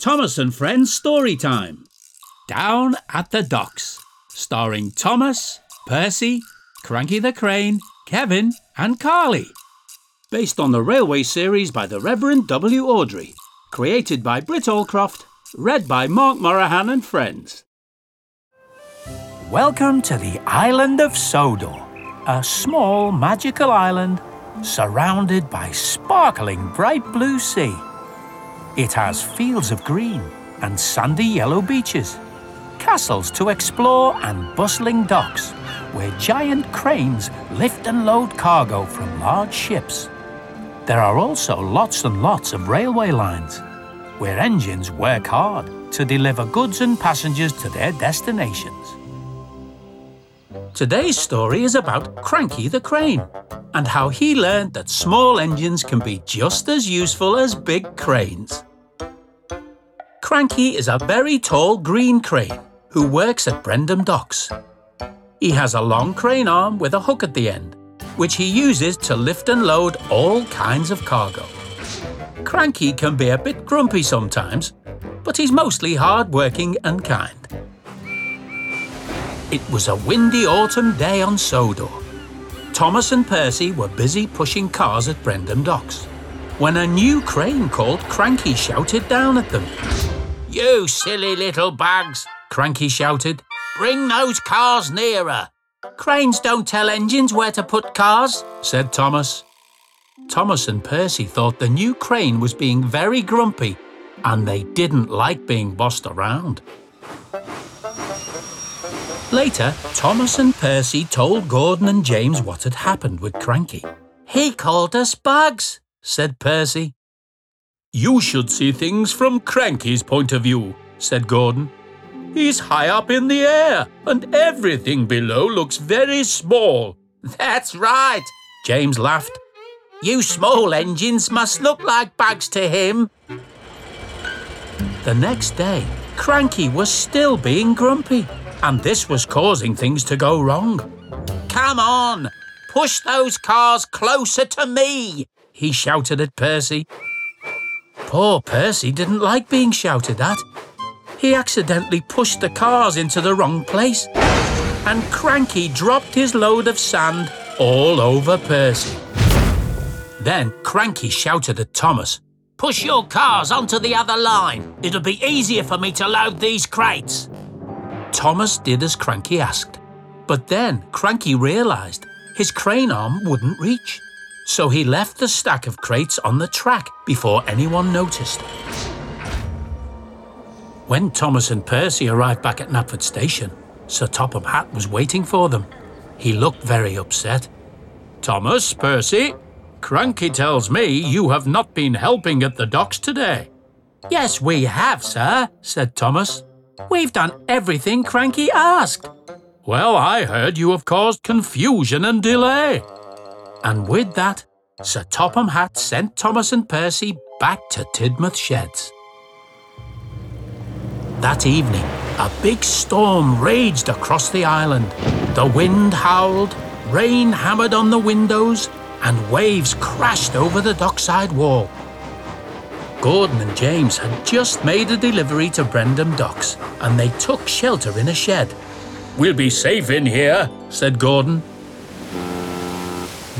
Thomas and Friends Story Time. Down at the Docks, starring Thomas, Percy, Cranky the Crane, Kevin, and Carly. Based on the railway series by the Reverend W. Awdry. Created by Britt Allcroft. Read by Mark Moraghan and friends. Welcome to the island of Sodor, a small magical island surrounded by sparkling bright blue sea. It has fields of green and sandy yellow beaches, castles to explore, and bustling docks where giant cranes lift and load cargo from large ships. There are also lots and lots of railway lines where engines work hard to deliver goods and passengers to their destinations. Today's story is about Cranky the Crane and how he learned that small engines can be just as useful as big cranes. Cranky is a very tall green crane who works at Brendam Docks. He has a long crane arm with a hook at the end, which he uses to lift and load all kinds of cargo. Cranky can be a bit grumpy sometimes, but he's mostly hard-working and kind. It was a windy autumn day on Sodor. Thomas and Percy were busy pushing cars at Brendam Docks when a new crane called Cranky shouted down at them. You silly little bugs, Cranky shouted. Bring those cars nearer. Cranes don't tell engines where to put cars, said Thomas. Thomas and Percy thought the new crane was being very grumpy and they didn't like being bossed around. Later, Thomas and Percy told Gordon and James what had happened with Cranky. He called us bugs, said Percy. You should see things from Cranky's point of view, said Gordon. He's high up in the air, and everything below looks very small. That's right, James laughed. You small engines must look like bugs to him. The next day, Cranky was still being grumpy, and this was causing things to go wrong. Come on, push those cars closer to me, he shouted at Percy. Poor Percy didn't like being shouted at. He accidentally pushed the cars into the wrong place, and Cranky dropped his load of sand all over Percy. Then Cranky shouted at Thomas, Push your cars onto the other line. It'll be easier for me to load these crates. Thomas did as Cranky asked, but then Cranky realised his crane arm wouldn't reach. So he left the stack of crates on the track before anyone noticed. When Thomas and Percy arrived back at Knapford Station, Sir Topham Hatt was waiting for them. He looked very upset. Thomas, Percy, Cranky tells me you have not been helping at the docks today. Yes, we have, sir, said Thomas. We've done everything Cranky asked. Well, I heard you have caused confusion and delay. And with that, Sir Topham Hatt sent Thomas and Percy back to Tidmouth Sheds. That evening, a big storm raged across the island. The wind howled, rain hammered on the windows, and waves crashed over the dockside wall. Gordon and James had just made a delivery to Brendam Docks, and they took shelter in a shed. We'll be safe in here, said Gordon.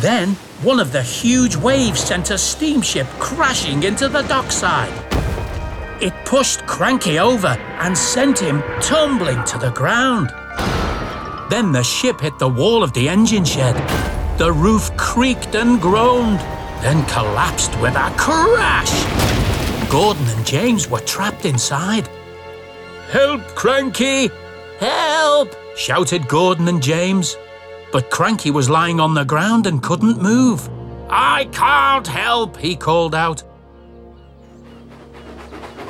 Then one of the huge waves sent a steamship crashing into the dockside. It pushed Cranky over and sent him tumbling to the ground. Then the ship hit the wall of the engine shed. The roof creaked and groaned, then collapsed with a crash. Gordon and James were trapped inside. Help, Cranky! Help! shouted Gordon and James. But Cranky was lying on the ground and couldn't move. I can't help, he called out.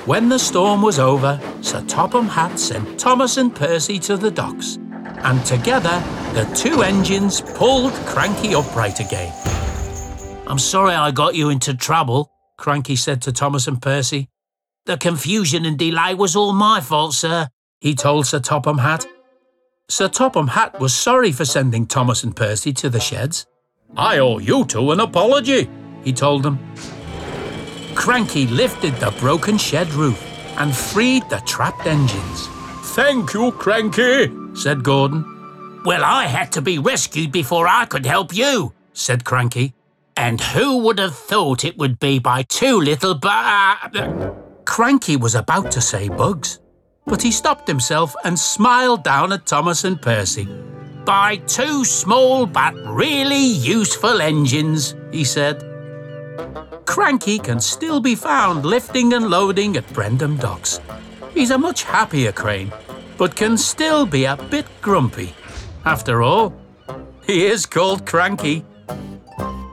When the storm was over, Sir Topham Hatt sent Thomas and Percy to the docks, and together the two engines pulled Cranky upright again. I'm sorry I got you into trouble, Cranky said to Thomas and Percy. The confusion and delay was all my fault, sir, he told Sir Topham Hatt. Sir Topham Hatt was sorry for sending Thomas and Percy to the sheds. I owe you two an apology, he told them. Cranky lifted the broken shed roof and freed the trapped engines. Thank you, Cranky, said Gordon. Well, I had to be rescued before I could help you, said Cranky. And who would have thought it would be by two little bu- uh, Cranky was about to say bugs, but he stopped himself and smiled down at Thomas and Percy. By two small but really useful engines, he said. Cranky can still be found lifting and loading at Brendam Docks. He's a much happier crane, but can still be a bit grumpy. After all, he is called Cranky.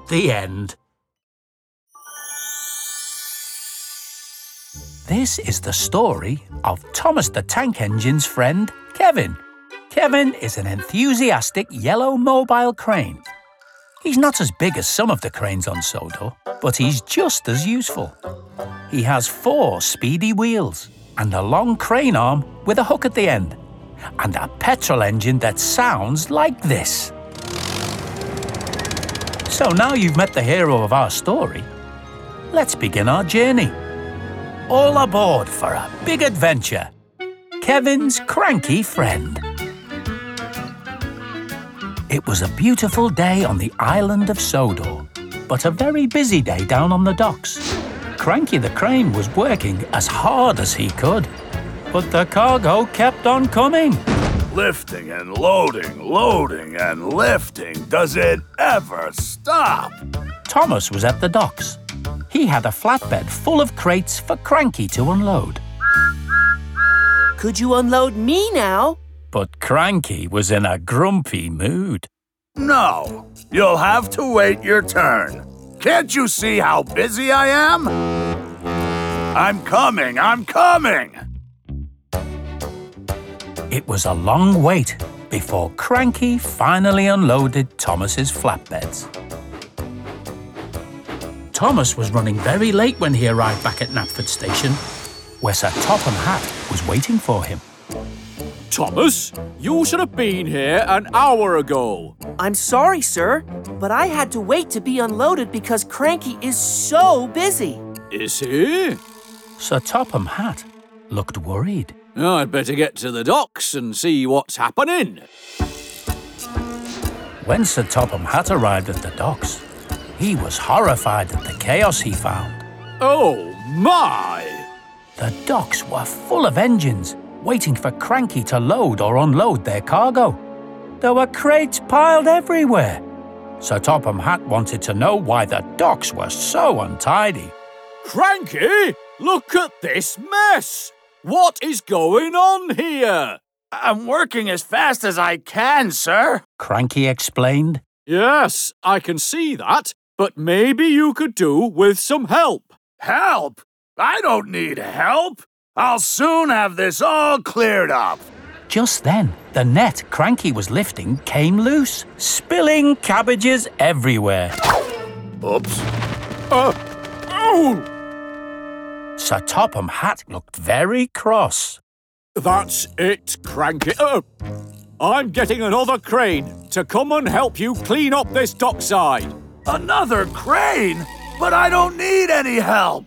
The end. This is the story of Thomas the Tank Engine's friend, Kevin. Kevin is an enthusiastic yellow mobile crane. He's not as big as some of the cranes on Sodor, but he's just as useful. He has four speedy wheels and a long crane arm with a hook at the end, and a petrol engine that sounds like this. So now you've met the hero of our story, let's begin our journey. All aboard for a big adventure. Kevin's cranky friend. It was a beautiful day on the island of Sodor, but a very busy day down on the docks. Cranky the crane was working as hard as he could, but the cargo kept on coming. Lifting and loading, loading and lifting. Does it ever stop? Thomas was at the docks. He had a flatbed full of crates for Cranky to unload. Could you unload me now? But Cranky was in a grumpy mood. No, you'll have to wait your turn. Can't you see how busy I am? I'm coming, I'm coming. It was a long wait before Cranky finally unloaded Thomas's flatbeds. Thomas was running very late when he arrived back at Knapford Station, where Sir Topham Hatt was waiting for him. Thomas, you should have been here an hour ago. I'm sorry, sir, but I had to wait to be unloaded because Cranky is so busy. Is he? Sir Topham Hatt looked worried. I'd better get to the docks and see what's happening. When Sir Topham Hatt arrived at the docks, he was horrified at the chaos he found. Oh my! The docks were full of engines, waiting for Cranky to load or unload their cargo. There were crates piled everywhere. Sir Topham Hatt wanted to know why the docks were so untidy. Cranky, look at this mess! What is going on here? I'm working as fast as I can, sir. Cranky explained. Yes, I can see that, but maybe you could do with some help. Help? I don't need help. I'll soon have this all cleared up. Just then, the net Cranky was lifting came loose, spilling cabbages everywhere. Oops. Uh, oh! Sir Topham Hatt looked very cross. That's it, Cranky. Uh, I'm getting another crane to come and help you clean up this dockside. Another crane? But I don't need any help.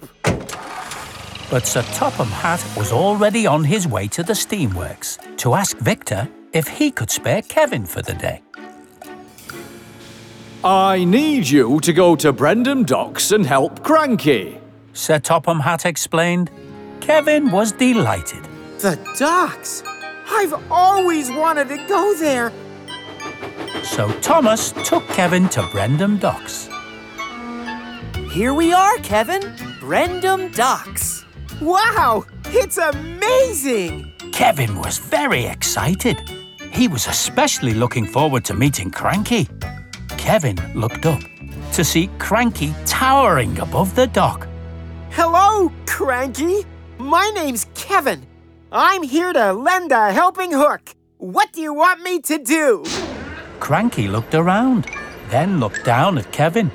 But Sir Topham Hatt was already on his way to the steamworks to ask Victor if he could spare Kevin for the day. I need you to go to Brendam Docks and help Cranky. Sir Topham Hatt explained. Kevin was delighted. The docks! I've always wanted to go there. So Thomas took Kevin to Brendam Docks. Here we are, Kevin. Brendam Docks. Wow! It's amazing! Kevin was very excited. He was especially looking forward to meeting Cranky. Kevin looked up to see Cranky towering above the dock. Hello, Cranky. My name's Kevin. I'm here to lend a helping hook. What do you want me to do? Cranky looked around, then looked down at Kevin.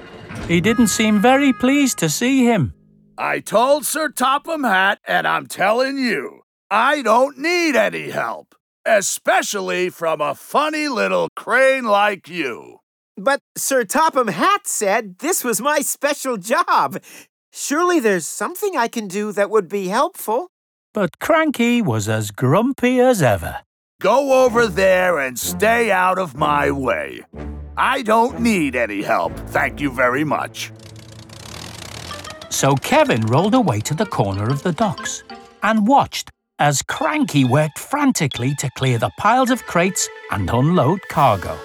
He didn't seem very pleased to see him. I told Sir Topham Hatt, and I'm telling you, I don't need any help, especially from a funny little crane like you. But Sir Topham Hatt said this was my special job. Surely there's something I can do that would be helpful. But Cranky was as grumpy as ever. Go over there and stay out of my way. I don't need any help, thank you very much. So Kevin rolled away to the corner of the docks and watched as Cranky worked frantically to clear the piles of crates and unload cargo.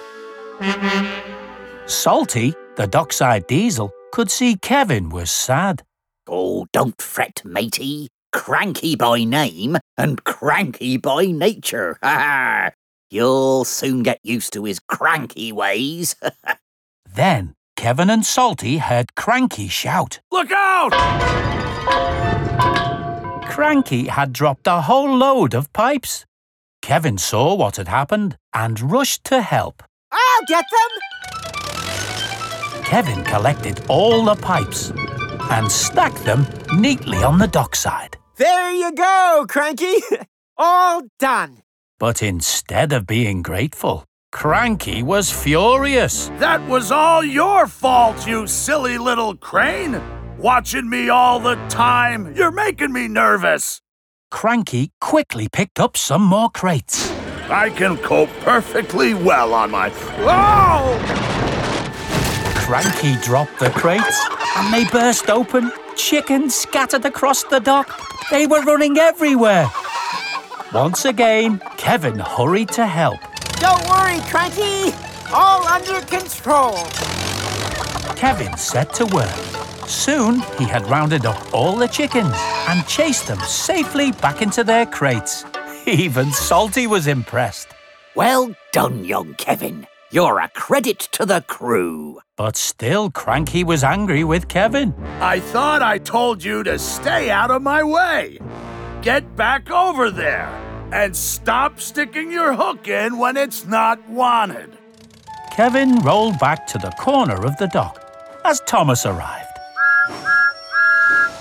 Salty, the dockside diesel, could see Kevin was sad. Oh, don't fret, matey. Cranky by name and cranky by nature. Ha ha! You'll soon get used to his cranky ways. Then Kevin and Salty heard Cranky shout. Look out! Cranky had dropped a whole load of pipes. Kevin saw what had happened and rushed to help. I'll get them! Kevin collected all the pipes and stacked them neatly on the dockside. There you go, Cranky. All done. But instead of being grateful, Cranky was furious. That was all your fault, you silly little crane! Watching me all the time, you're making me nervous! Cranky quickly picked up some more crates. I can cope perfectly well on my. Oh! Cranky dropped the crates and they burst open. Chickens scattered across the dock. They were running everywhere. Once again, Kevin hurried to help. Don't worry, Cranky. All under control. Kevin set to work. Soon he had rounded up all the chickens and chased them safely back into their crates. Even Salty was impressed. well done, young Kevin. You're a credit to the crew. But still, Cranky was angry with Kevin. I thought I told you to stay out of my way! Get back over there! And stop sticking your hook in when it's not wanted! Kevin rolled back to the corner of the dock as Thomas arrived.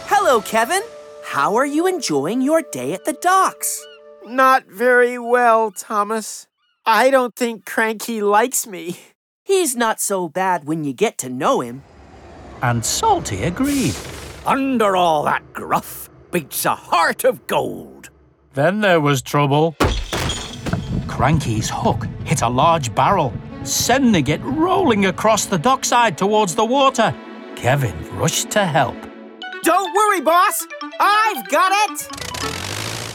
Hello, Kevin. How are you enjoying your day at the docks? Not very well, Thomas. I don't think Cranky likes me. He's not so bad when you get to know him. And Salty agreed. Under all that gruff beats a heart of gold. Then there was trouble. Cranky's hook hit a large barrel, sending it rolling across the dockside towards the water. Kevin rushed to help, Don't worry, boss. I've got it.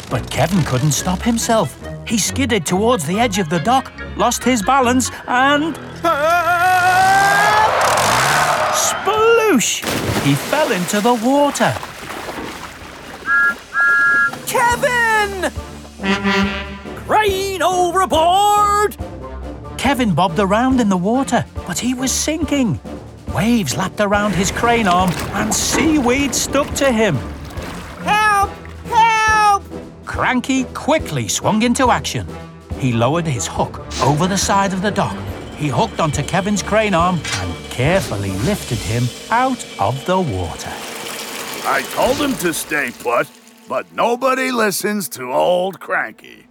but Kevin couldn't stop himself. He skidded towards the edge of the dock, lost his balance, and sploosh! He fell into the water. Kevin! Crane overboard! Kevin bobbed around in the water, but he was sinking. Waves lapped around his crane arm, and seaweed stuck to him. Help! Help! Cranky quickly swung into action. He lowered his hook over the side of the dock. He hooked onto Kevin's crane arm and carefully lifted him out of the water. I told him to stay put, but nobody listens to old Cranky.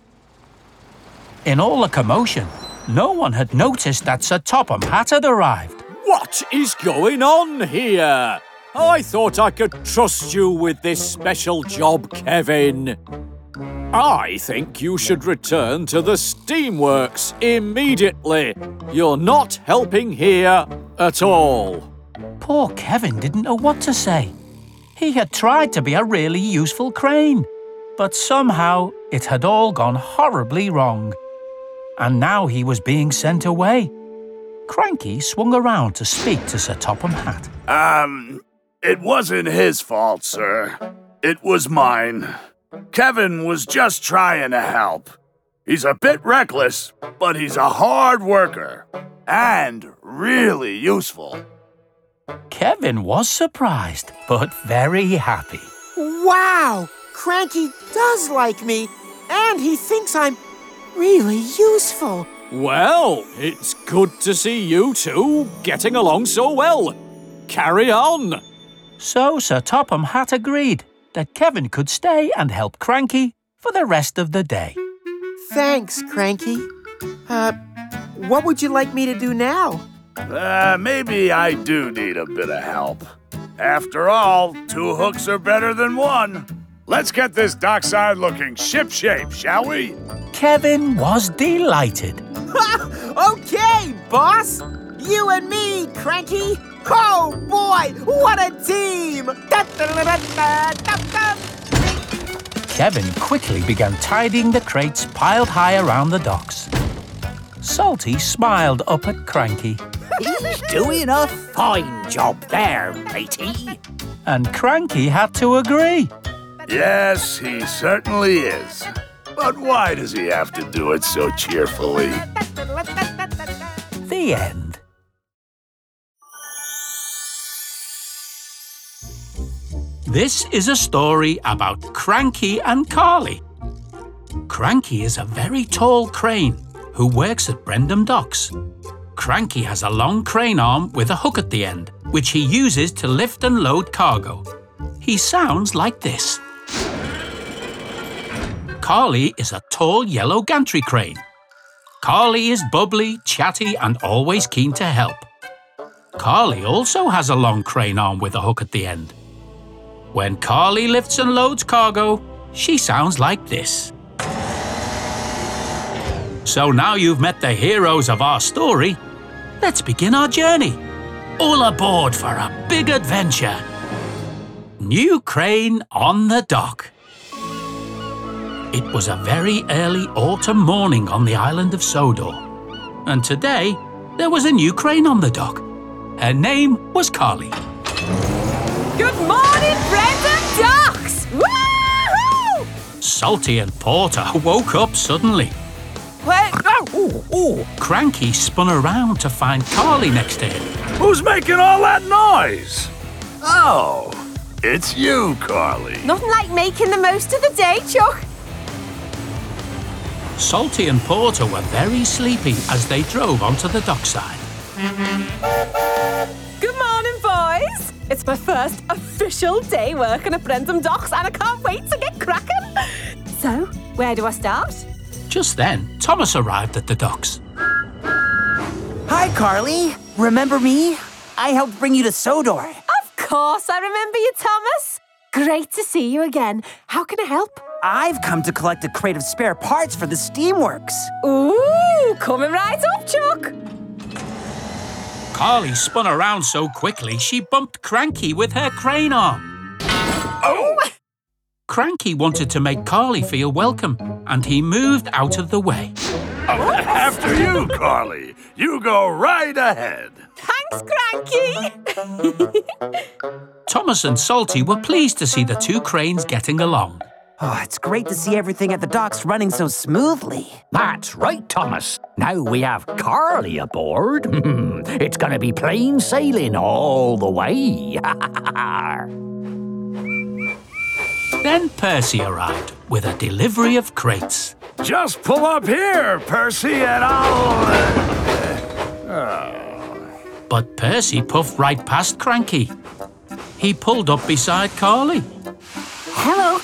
In all the commotion, no one had noticed that Sir Topham Hatt had arrived. What is going on here? I thought I could trust you with this special job, Kevin. I think you should return to the steamworks immediately. You're not helping here at all. Poor Kevin didn't know what to say. He had tried to be a really useful crane, but somehow it had all gone horribly wrong. And now he was being sent away. Cranky swung around to speak to Sir Topham Hatt. Um, it wasn't his fault, sir. It was mine. Kevin was just trying to help. He's a bit reckless, but he's a hard worker and really useful. Kevin was surprised, but very happy. Wow! Cranky does like me, and he thinks I'm really useful. Well, it's good to see you two getting along so well. Carry on. So Sir Topham Hatt agreed that Kevin could stay and help Cranky for the rest of the day. Thanks, Cranky. Uh, what would you like me to do now? Uh, maybe I do need a bit of help. After all, two hooks are better than one. Let's get this dockside looking shipshape, shall we? Kevin was delighted. okay, boss. You and me, Cranky. Oh boy, what a team! Kevin quickly began tidying the crates piled high around the docks. Salty smiled up at Cranky, He's doing a fine job there, matey. and Cranky had to agree. Yes, he certainly is. But why does he have to do it so cheerfully? The end. This is a story about Cranky and Carly. Cranky is a very tall crane who works at Brendam Docks. Cranky has a long crane arm with a hook at the end, which he uses to lift and load cargo. He sounds like this. Carly is a tall yellow gantry crane. Carly is bubbly, chatty, and always keen to help. Carly also has a long crane arm with a hook at the end. When Carly lifts and loads cargo, she sounds like this. So now you've met the heroes of our story, let's begin our journey. All aboard for a big adventure. New crane on the dock. It was a very early autumn morning on the island of Sodor. And today, there was a new crane on the dock. Her name was Carly. Good morning, Salty and Porter woke up suddenly. What? Oh, oh, Cranky spun around to find Carly next to him. Who's making all that noise? Oh, it's you, Carly. Nothing like making the most of the day, Chuck. Salty and Porter were very sleepy as they drove onto the dockside. Good morning, boys. It's my first official day working at Brendam Docks, and I can't wait to get cracking. So, where do I start? Just then, Thomas arrived at the docks. Hi, Carly. Remember me? I helped bring you to Sodor. Of course, I remember you, Thomas. Great to see you again. How can I help? I've come to collect a crate of spare parts for the Steamworks. Ooh, coming right up, Chuck. Carly spun around so quickly she bumped Cranky with her crane arm. Oh, Cranky wanted to make Carly feel welcome, and he moved out of the way. after you, Carly. You go right ahead. Thanks, Cranky. Thomas and Salty were pleased to see the two cranes getting along. Oh, it's great to see everything at the docks running so smoothly. That's right, Thomas. Now we have Carly aboard. it's gonna be plain sailing all the way. Then Percy arrived with a delivery of crates. Just pull up here, Percy, and I'll. But Percy puffed right past Cranky. He pulled up beside Carly. Hello,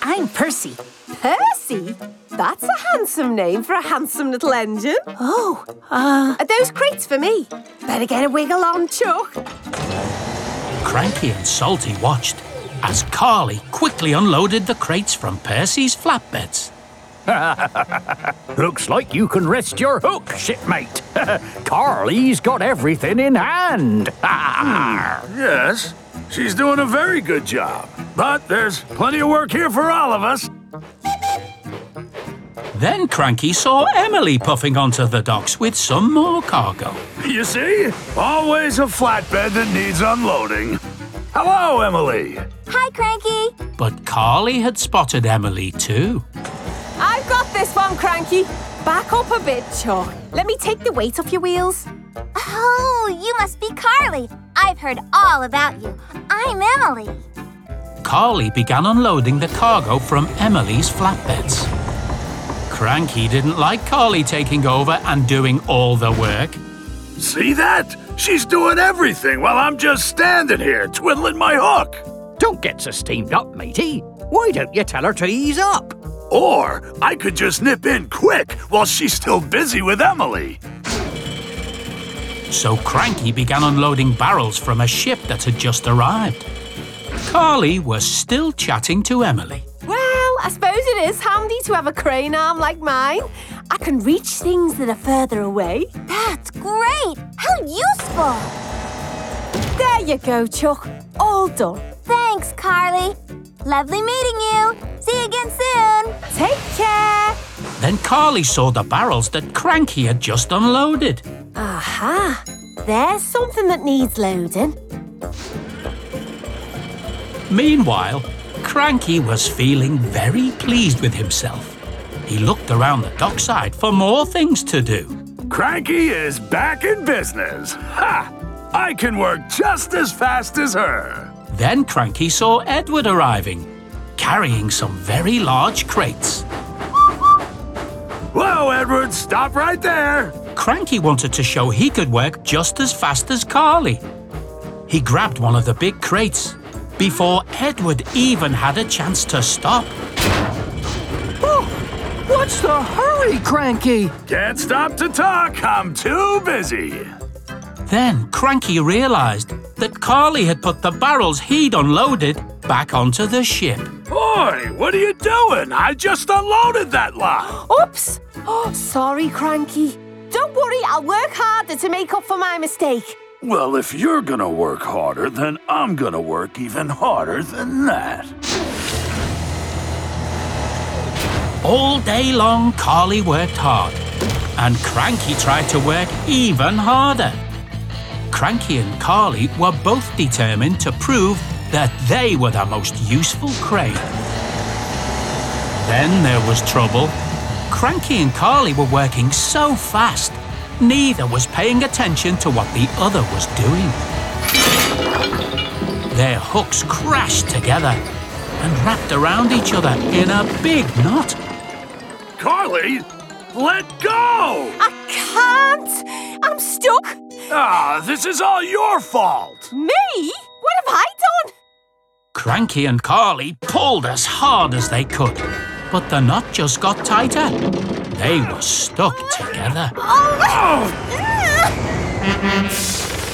I'm Percy. Percy? That's a handsome name for a handsome little engine. Oh, uh, Are those crates for me? Better get a wiggle on, Chuck. Cranky and Salty watched as Carly quickly unloaded the crates from Percy's flatbeds. Looks like you can rest your hook, shipmate. Carly's got everything in hand. Yes, she's doing a very good job. But there's plenty of work here for all of us. Then Cranky saw Emily puffing onto the docks with some more cargo. You see? Always a flatbed that needs unloading. Hello, Emily. hi, Cranky. But Carly had spotted Emily too. I've got this one, Cranky. Back up a bit, Chuck. Let me take the weight off your wheels. Oh, you must be Carly. I've heard all about you. I'm Emily. Carly began unloading the cargo from Emily's flatbeds. Cranky didn't like Carly taking over and doing all the work. See that? She's doing everything while I'm just standing here twiddling my hook. Don't get so steamed up, matey. Why don't you tell her to ease up? Or I could just nip in quick while she's still busy with Emily. So Cranky began unloading barrels from a ship that had just arrived. Carly was still chatting to Emily. Well, I suppose it is handy to have a crane arm like mine. I can reach things that are further away. That's great! How useful! There you go, Chuck. All done. Thanks, Carly. Lovely meeting you. See you again soon. Take care. Then Carly saw the barrels that Cranky had just unloaded. Aha. There's something that needs loading. Meanwhile, Cranky was feeling very pleased with himself. He looked around the dockside for more things to do. Cranky is back in business. Ha! I can work just as fast as her. Then Cranky saw Edward arriving, carrying some very large crates. Whoa, Edward, stop right there. Cranky wanted to show he could work just as fast as Carly. He grabbed one of the big crates before Edward even had a chance to stop. Oh, what's the hurry, Cranky? Can't stop to talk. I'm too busy. Then Cranky realized that Carly had put the barrels he'd unloaded back onto the ship. Boy, what are you doing? I just unloaded that lot. Oops. Oh, sorry, Cranky. Don't worry, I'll work harder to make up for my mistake. Well, if you're gonna work harder, then I'm gonna work even harder than that. All day long, Carly worked hard, and Cranky tried to work even harder. Cranky and Carly were both determined to prove that they were the most useful crane. Then there was trouble. Cranky and Carly were working so fast, neither was paying attention to what the other was doing. Their hooks crashed together and wrapped around each other in a big knot. Carly, let go! I can't. I'm stuck. Ah, this is all your fault. Me? What have I done? Cranky and Carly pulled as hard as they could, but the knot just got tighter. They were stuck together.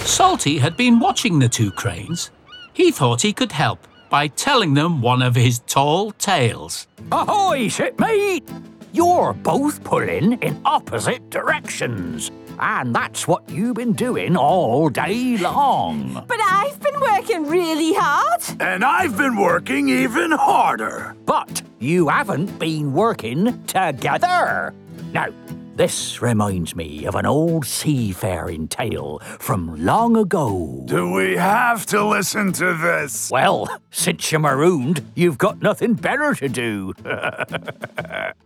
Salty had been watching the two cranes. He thought he could help by telling them one of his tall tales. Ahoy, shipmate! You're both pulling in opposite directions. And that's what you've been doing all day long. But I've been working really hard. And I've been working even harder. But you haven't been working together. Now, this reminds me of an old seafaring tale from long ago. Do we have to listen to this? Well, since you're marooned, you've got nothing better to do.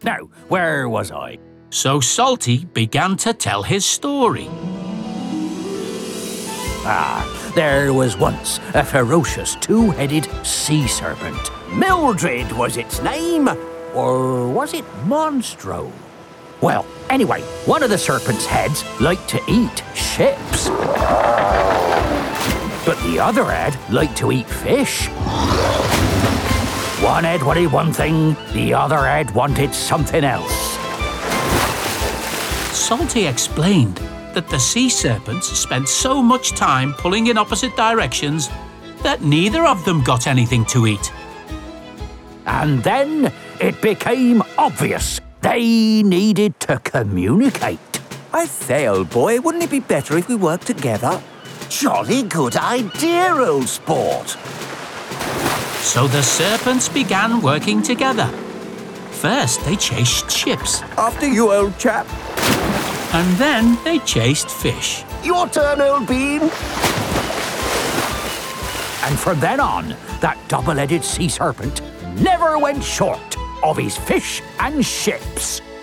now, where was I? So Salty began to tell his story. Ah, there was once a ferocious two-headed sea serpent. Mildred was its name, or was it Monstro? Well, anyway, one of the serpent's heads liked to eat ships. But the other head liked to eat fish. One head wanted one thing, the other head wanted something else. Salty explained that the sea serpents spent so much time pulling in opposite directions that neither of them got anything to eat. And then it became obvious they needed to communicate. I say, old boy, wouldn't it be better if we worked together? Jolly good idea, old sport. So the serpents began working together. First, they chased ships, After you, old chap. and then they chased fish. Your turn, old bean. And from then on, that double headed sea serpent never went short of his fish and ships.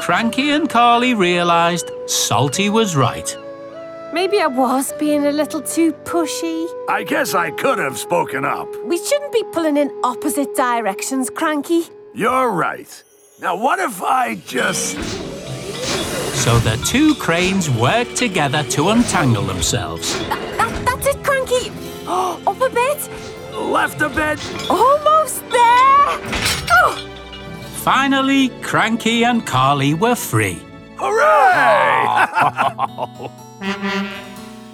Cranky and Carly realized Salty was right. Maybe I was being a little too pushy. I guess I could have spoken up. We shouldn't be pulling in opposite directions, Cranky. You're right. Now, what if I just. So the two cranes worked together to untangle themselves. That, that's it, Cranky. Up a bit. left a bit? Almost there. Oh, Finally, Cranky and Carly were free. Hooray! Oh.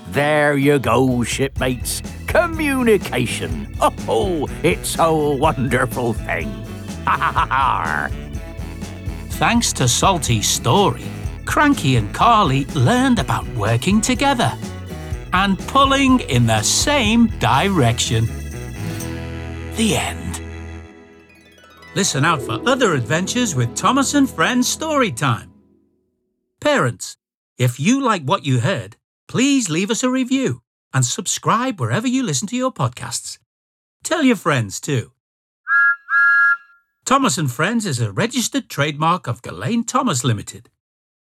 There you go, shipmates. Communication. Oh, it's a wonderful thing. Ha ha ha ha. Thanks to Salty's story, Cranky and Carly learned about working together and pulling in the same direction. The end. Listen out for other adventures with Thomas and Friends Story Time. Parents, if you like what you heard, please leave us a review and subscribe wherever you listen to your podcasts. Tell your friends too. Thomas and Friends is a registered trademark of Gullane Thomas Limited.